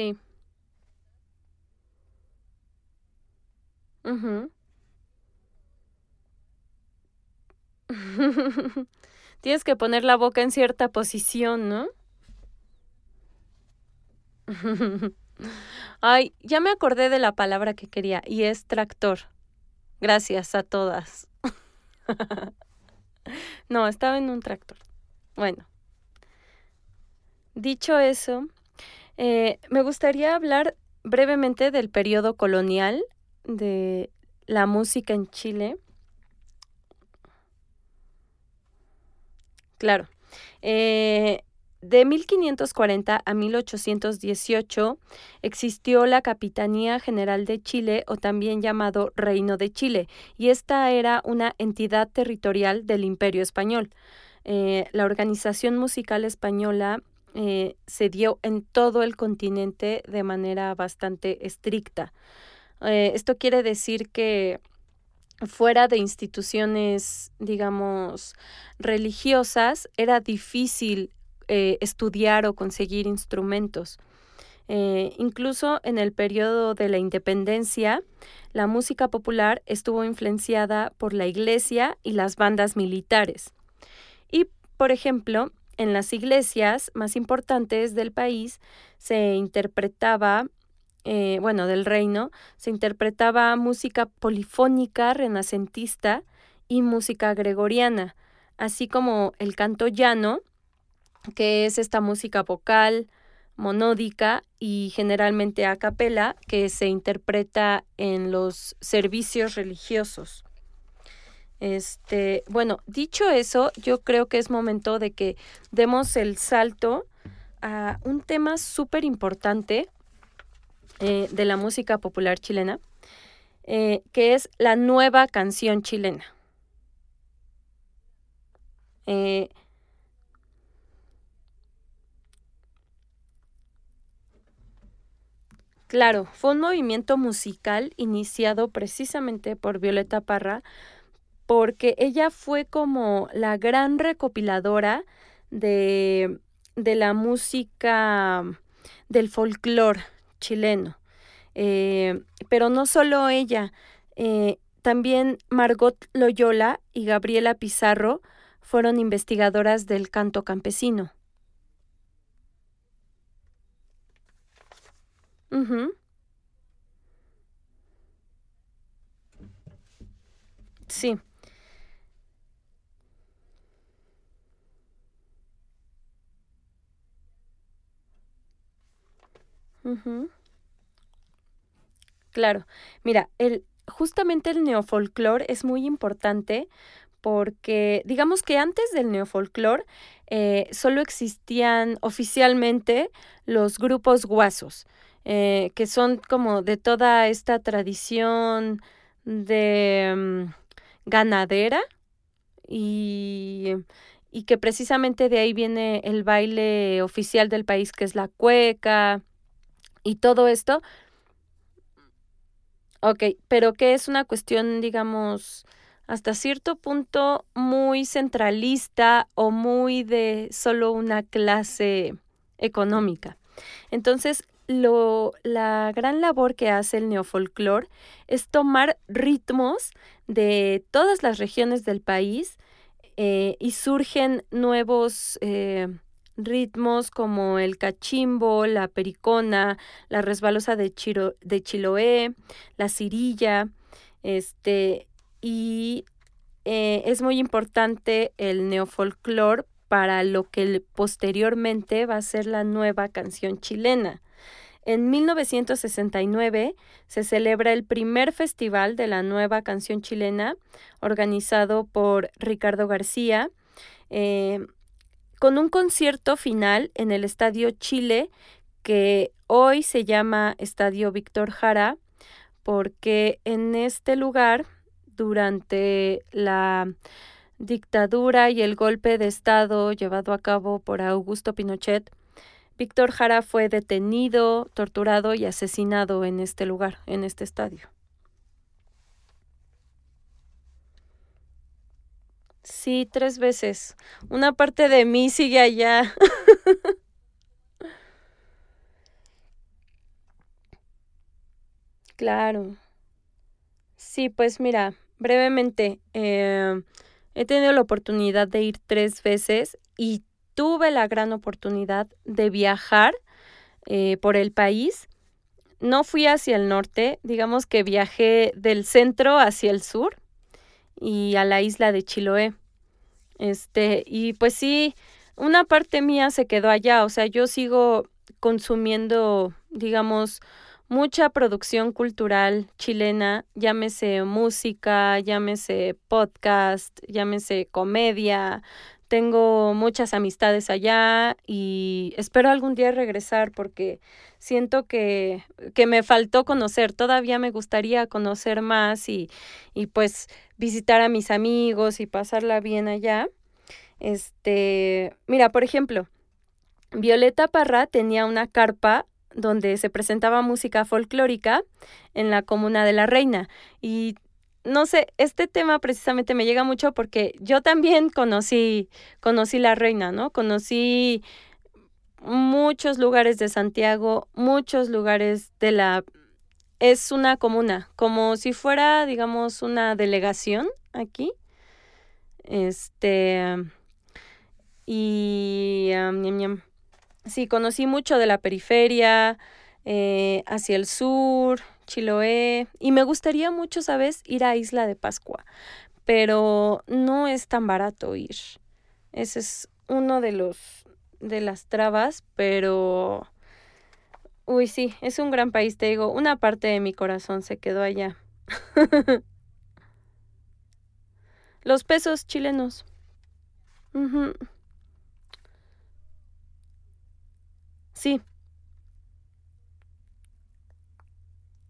Sí. [laughs] Tienes que poner la boca en cierta posición, ¿no? [laughs] Ay, ya me acordé de la palabra que quería y es tractor. Gracias a todas. [laughs] no, estaba en un tractor. Bueno. Dicho eso, eh, me gustaría hablar brevemente del periodo colonial de la música en Chile. Claro. Eh, de 1540 a 1818 existió la Capitanía General de Chile o también llamado Reino de Chile y esta era una entidad territorial del Imperio Español. Eh, la Organización Musical Española eh, se dio en todo el continente de manera bastante estricta. Eh, esto quiere decir que fuera de instituciones, digamos, religiosas, era difícil eh, estudiar o conseguir instrumentos. Incluso en el periodo de la independencia, la música popular estuvo influenciada por la iglesia y las bandas militares. Y, por ejemplo, en las iglesias más importantes del país se interpretaba, eh, bueno, del reino, se interpretaba música polifónica renacentista y música gregoriana, así como el canto llano, que es esta música vocal, monódica y generalmente a capela que se interpreta en los servicios religiosos. Este, bueno, dicho eso, yo creo que es momento de que demos el salto a un tema súper importante eh, de la música popular chilena, eh, que es la nueva canción chilena. Eh, Claro, fue un movimiento musical iniciado precisamente por Violeta Parra, porque ella fue como la gran recopiladora de, de la música del folclore chileno. Eh, pero no solo ella, eh, también Margot Loyola y Gabriela Pizarro fueron investigadoras del canto campesino. Sí. Claro, mira, el, justamente el neofolclor es muy importante porque digamos que antes del neofolclor eh, solo existían oficialmente los grupos guasos. Eh, que son como de toda esta tradición de mm, ganadera y, y que precisamente de ahí viene el baile oficial del país, que es la cueca y todo esto. Ok, pero que es una cuestión, digamos, hasta cierto punto muy centralista o muy de solo una clase económica. Entonces, lo, la gran labor que hace el neofolclor es tomar ritmos de todas las regiones del país eh, y surgen nuevos eh, ritmos como el cachimbo, la pericona, la resbalosa de, de Chiloé, la cirilla, este, y eh, es muy importante el neofolclor para lo que posteriormente va a ser la nueva canción chilena. En 1969 se celebra el primer festival de la nueva canción chilena, organizado por Ricardo García, eh, con un concierto final en el Estadio Chile, que hoy se llama Estadio Víctor Jara, porque en este lugar, durante la dictadura y el golpe de Estado llevado a cabo por Augusto Pinochet, Víctor Jara fue detenido, torturado y asesinado en este lugar, en este estadio. Sí, tres veces. Una parte de mí sigue allá. [laughs] claro. Sí, pues mira, brevemente, eh, he tenido la oportunidad de ir tres veces y tuve la gran oportunidad de viajar eh, por el país. No fui hacia el norte, digamos que viajé del centro hacia el sur y a la isla de Chiloé. Este, y pues sí, una parte mía se quedó allá, o sea, yo sigo consumiendo, digamos, mucha producción cultural chilena, llámese música, llámese podcast, llámese comedia, tengo muchas amistades allá y espero algún día regresar porque siento que, que me faltó conocer, todavía me gustaría conocer más y, y pues visitar a mis amigos y pasarla bien allá. Este, mira, por ejemplo, Violeta Parra tenía una carpa donde se presentaba música folclórica en la comuna de La Reina y no sé, este tema precisamente me llega mucho porque yo también conocí, conocí la reina, ¿no? Conocí muchos lugares de Santiago, muchos lugares de la... Es una comuna, como si fuera, digamos, una delegación aquí. Este... Y... sí, conocí mucho de la periferia, eh, hacia el sur, Chiloé y me gustaría mucho, ¿sabes?, ir a Isla de Pascua, pero no es tan barato ir. Ese es uno de los de las trabas, pero uy, sí, es un gran país, te digo, una parte de mi corazón se quedó allá. [laughs] Los pesos chilenos. Sí.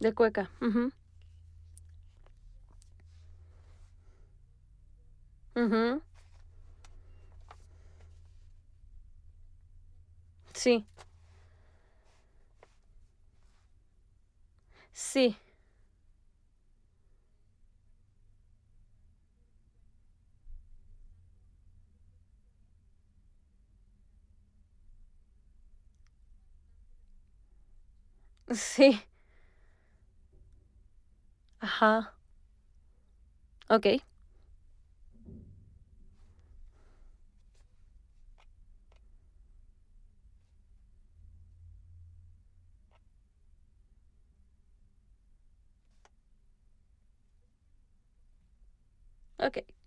De cueca. mhm mhm Sí. Sí. Sí. Ajá. Ok. Okay.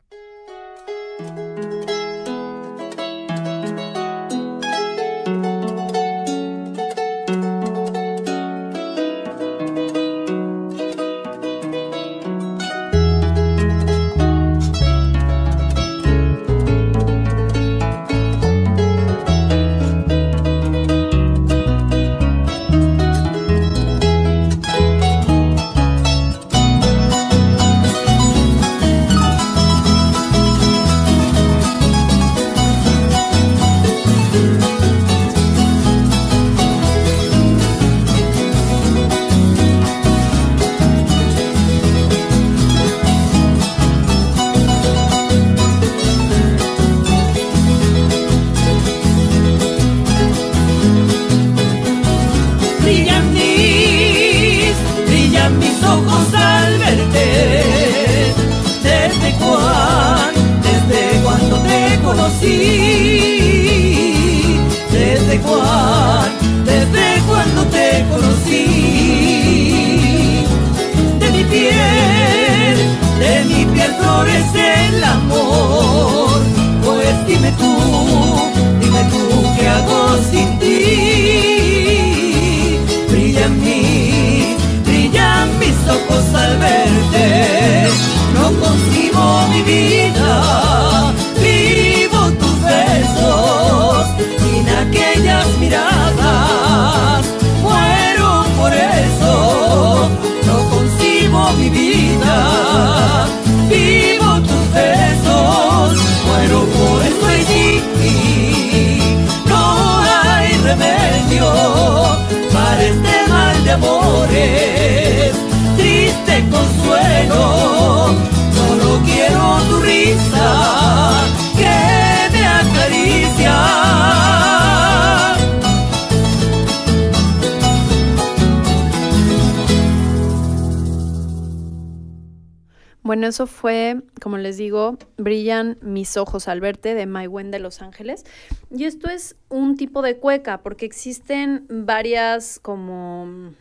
Ojos al verte de My de Los Ángeles. Y esto es un tipo de cueca, porque existen varias como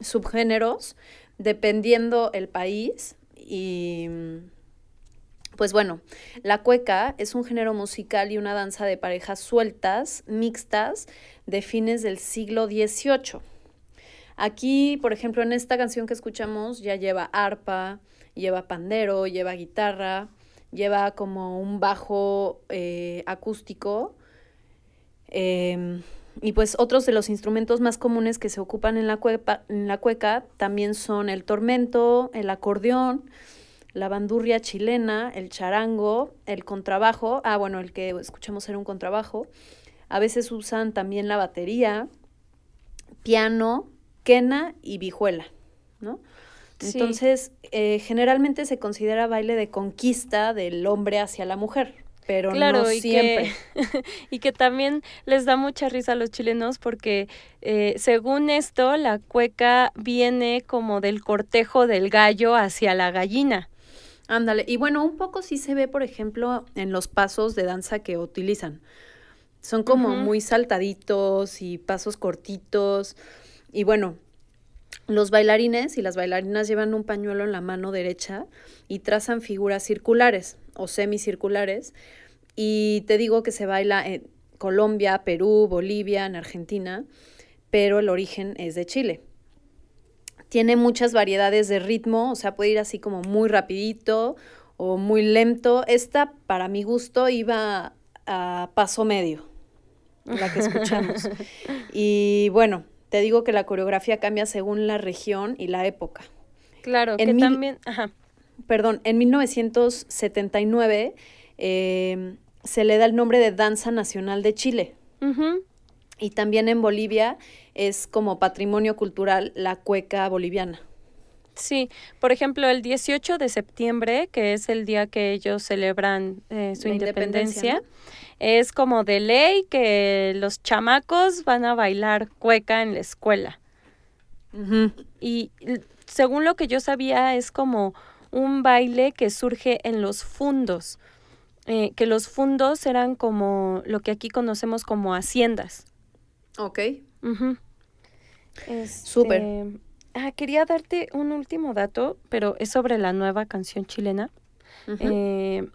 subgéneros dependiendo el país. Y pues bueno, la cueca es un género musical y una danza de parejas sueltas, mixtas, de fines del siglo XVIII. Aquí, por ejemplo, en esta canción que escuchamos ya lleva arpa, lleva pandero, lleva guitarra, lleva como un bajo eh, acústico. Em, y pues otros de los instrumentos más comunes que se ocupan en la, en la cueca también son el tormento, el acordeón, la bandurria chilena, el charango, el contrabajo. Ah, bueno, el que escuchamos era un contrabajo. A veces usan también la batería, piano, quena y vihuela, ¿no? Entonces, eh, generalmente se considera baile de conquista del hombre hacia la mujer, pero no siempre. [laughs] y que también les da mucha risa a los chilenos porque, eh, según esto, la cueca viene como del cortejo del gallo hacia la gallina. Ándale, y bueno, un poco sí se ve, por ejemplo, en los pasos de danza que utilizan. Son como muy saltaditos y pasos cortitos. Y bueno, los bailarines y las bailarinas llevan un pañuelo en la mano derecha y trazan figuras circulares o semicirculares. Y te digo que se baila en Colombia, Perú, Bolivia, en Argentina, pero el origen es de Chile. Tiene muchas variedades de ritmo, o sea, puede ir así como muy rapidito o muy lento. Esta, para mi gusto, iba a paso medio, la que [laughs] escuchamos. y bueno, te digo que la coreografía cambia según la región y la época. Claro, que también, ajá. Perdón, en 1979 em, se le da el nombre de Danza Nacional de Chile. Y también en Bolivia es como patrimonio cultural la cueca boliviana. Sí, por ejemplo, el 18 de septiembre, que es el día que ellos celebran eh, su independencia, es como de ley que los chamacos van a bailar cueca en la escuela. Y según lo que yo sabía, es como un baile que surge en los fundos, eh, que los fundos eran como lo que aquí conocemos como haciendas. Ok. Súper. Este, ah, quería darte un último dato, pero es sobre la nueva canción chilena. eh,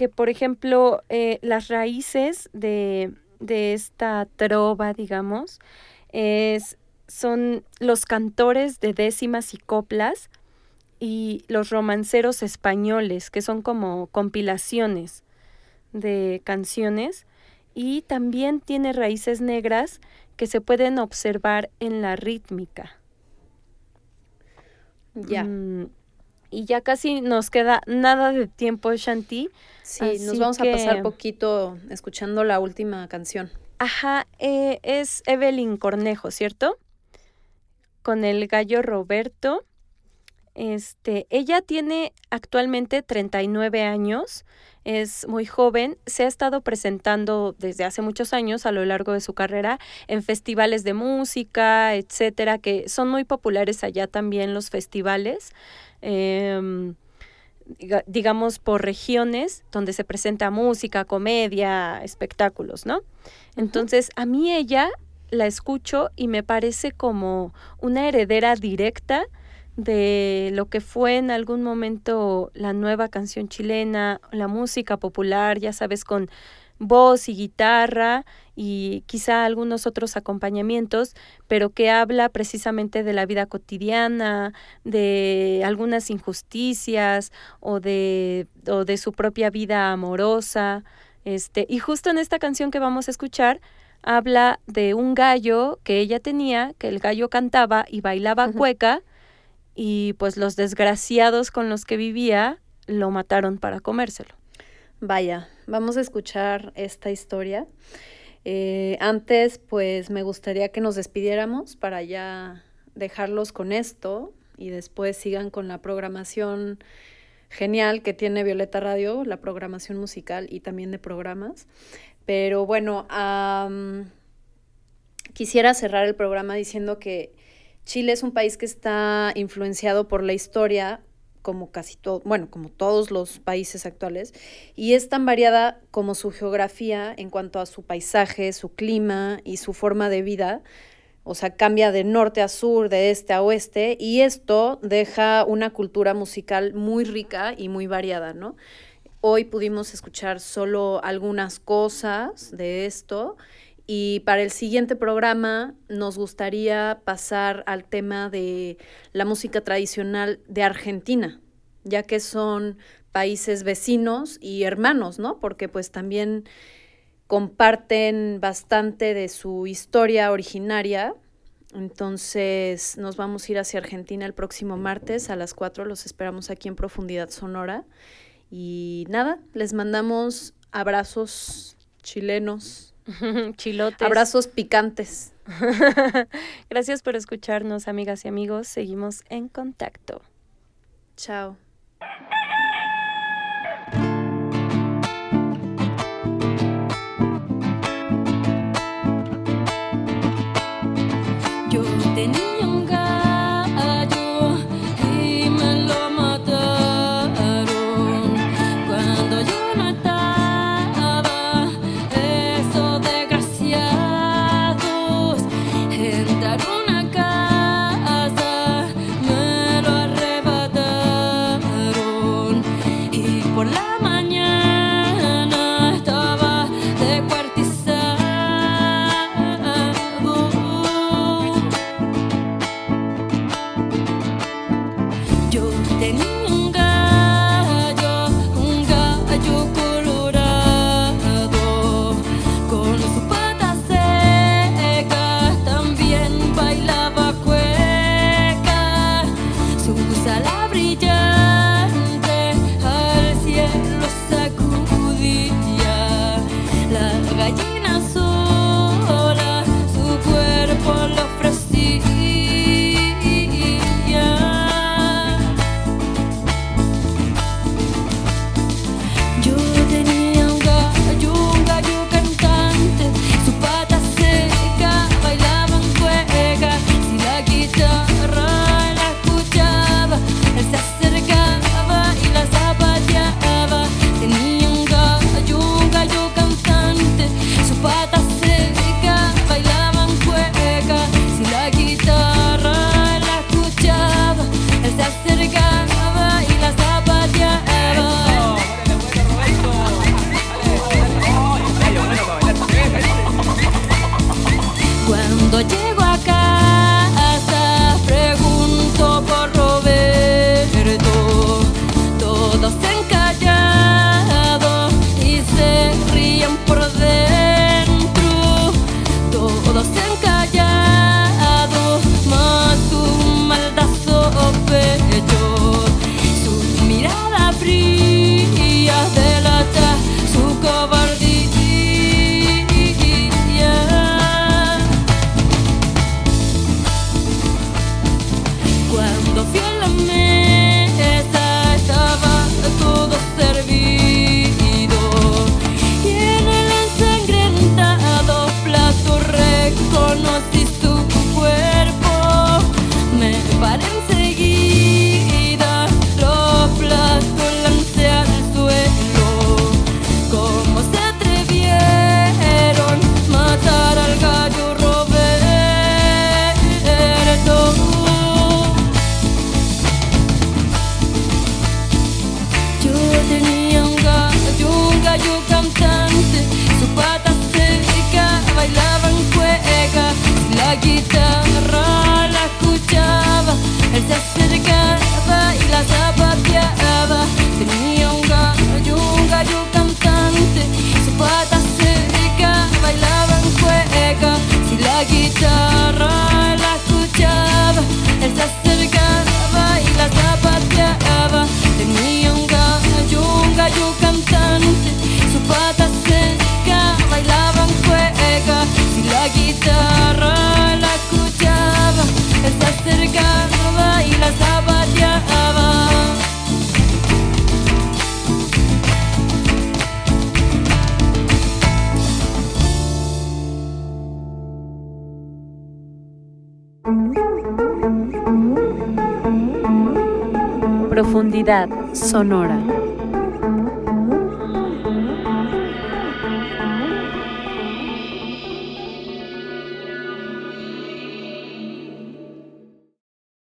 que por ejemplo eh, las raíces de, de esta trova, digamos, es, son los cantores de décimas y coplas y los romanceros españoles, que son como compilaciones de canciones, y también tiene raíces negras que se pueden observar en la rítmica. Ya. Mm, y ya casi nos queda nada de tiempo, Shanti. Sí, nos vamos a pasar poquito escuchando la última canción. Ajá, eh, es Evelyn Cornejo, ¿cierto? Con el gallo Roberto. Este, ella tiene actualmente 39 años, es muy joven, se ha estado presentando desde hace muchos años a lo largo de su carrera en festivales de música, etcétera, que son muy populares allá también los festivales. Em, digamos, por regiones donde se presenta música, comedia, espectáculos, ¿no? Entonces, a mí ella la escucho y me parece como una heredera directa de lo que fue en algún momento la nueva canción chilena, la música popular, ya sabes, con voz y guitarra y quizá algunos otros acompañamientos, pero que habla precisamente de la vida cotidiana, de algunas injusticias o de, o de su propia vida amorosa. Este, y justo en esta canción que vamos a escuchar, habla de un gallo que ella tenía, que el gallo cantaba y bailaba cueca, y pues los desgraciados con los que vivía lo mataron para comérselo. Vaya, vamos a escuchar esta historia. Eh, antes, pues me gustaría que nos despidiéramos para ya dejarlos con esto y después sigan con la programación genial que tiene Violeta Radio, la programación musical y también de programas. Pero bueno, quisiera cerrar el programa diciendo que Chile es un país que está influenciado por la historia, como casi todo, bueno, como todos los países actuales, y es tan variada como su geografía en cuanto a su paisaje, su clima y su forma de vida. O sea, cambia de norte a sur, de este a oeste, y esto deja una cultura musical muy rica y muy variada, ¿no? Hoy pudimos escuchar solo algunas cosas de esto y para el siguiente programa nos gustaría pasar al tema de la música tradicional de Argentina, ya que son países vecinos y hermanos, ¿no? Porque pues también comparten bastante de su historia originaria. Entonces nos vamos a ir hacia Argentina el próximo martes a las 4. Los esperamos aquí en Profundidad Sonora. Y nada, les mandamos abrazos chilenos [laughs] Chilotes. Abrazos picantes. [laughs] Gracias por escucharnos, amigas y amigos. Seguimos en contacto. Chao. Sonora.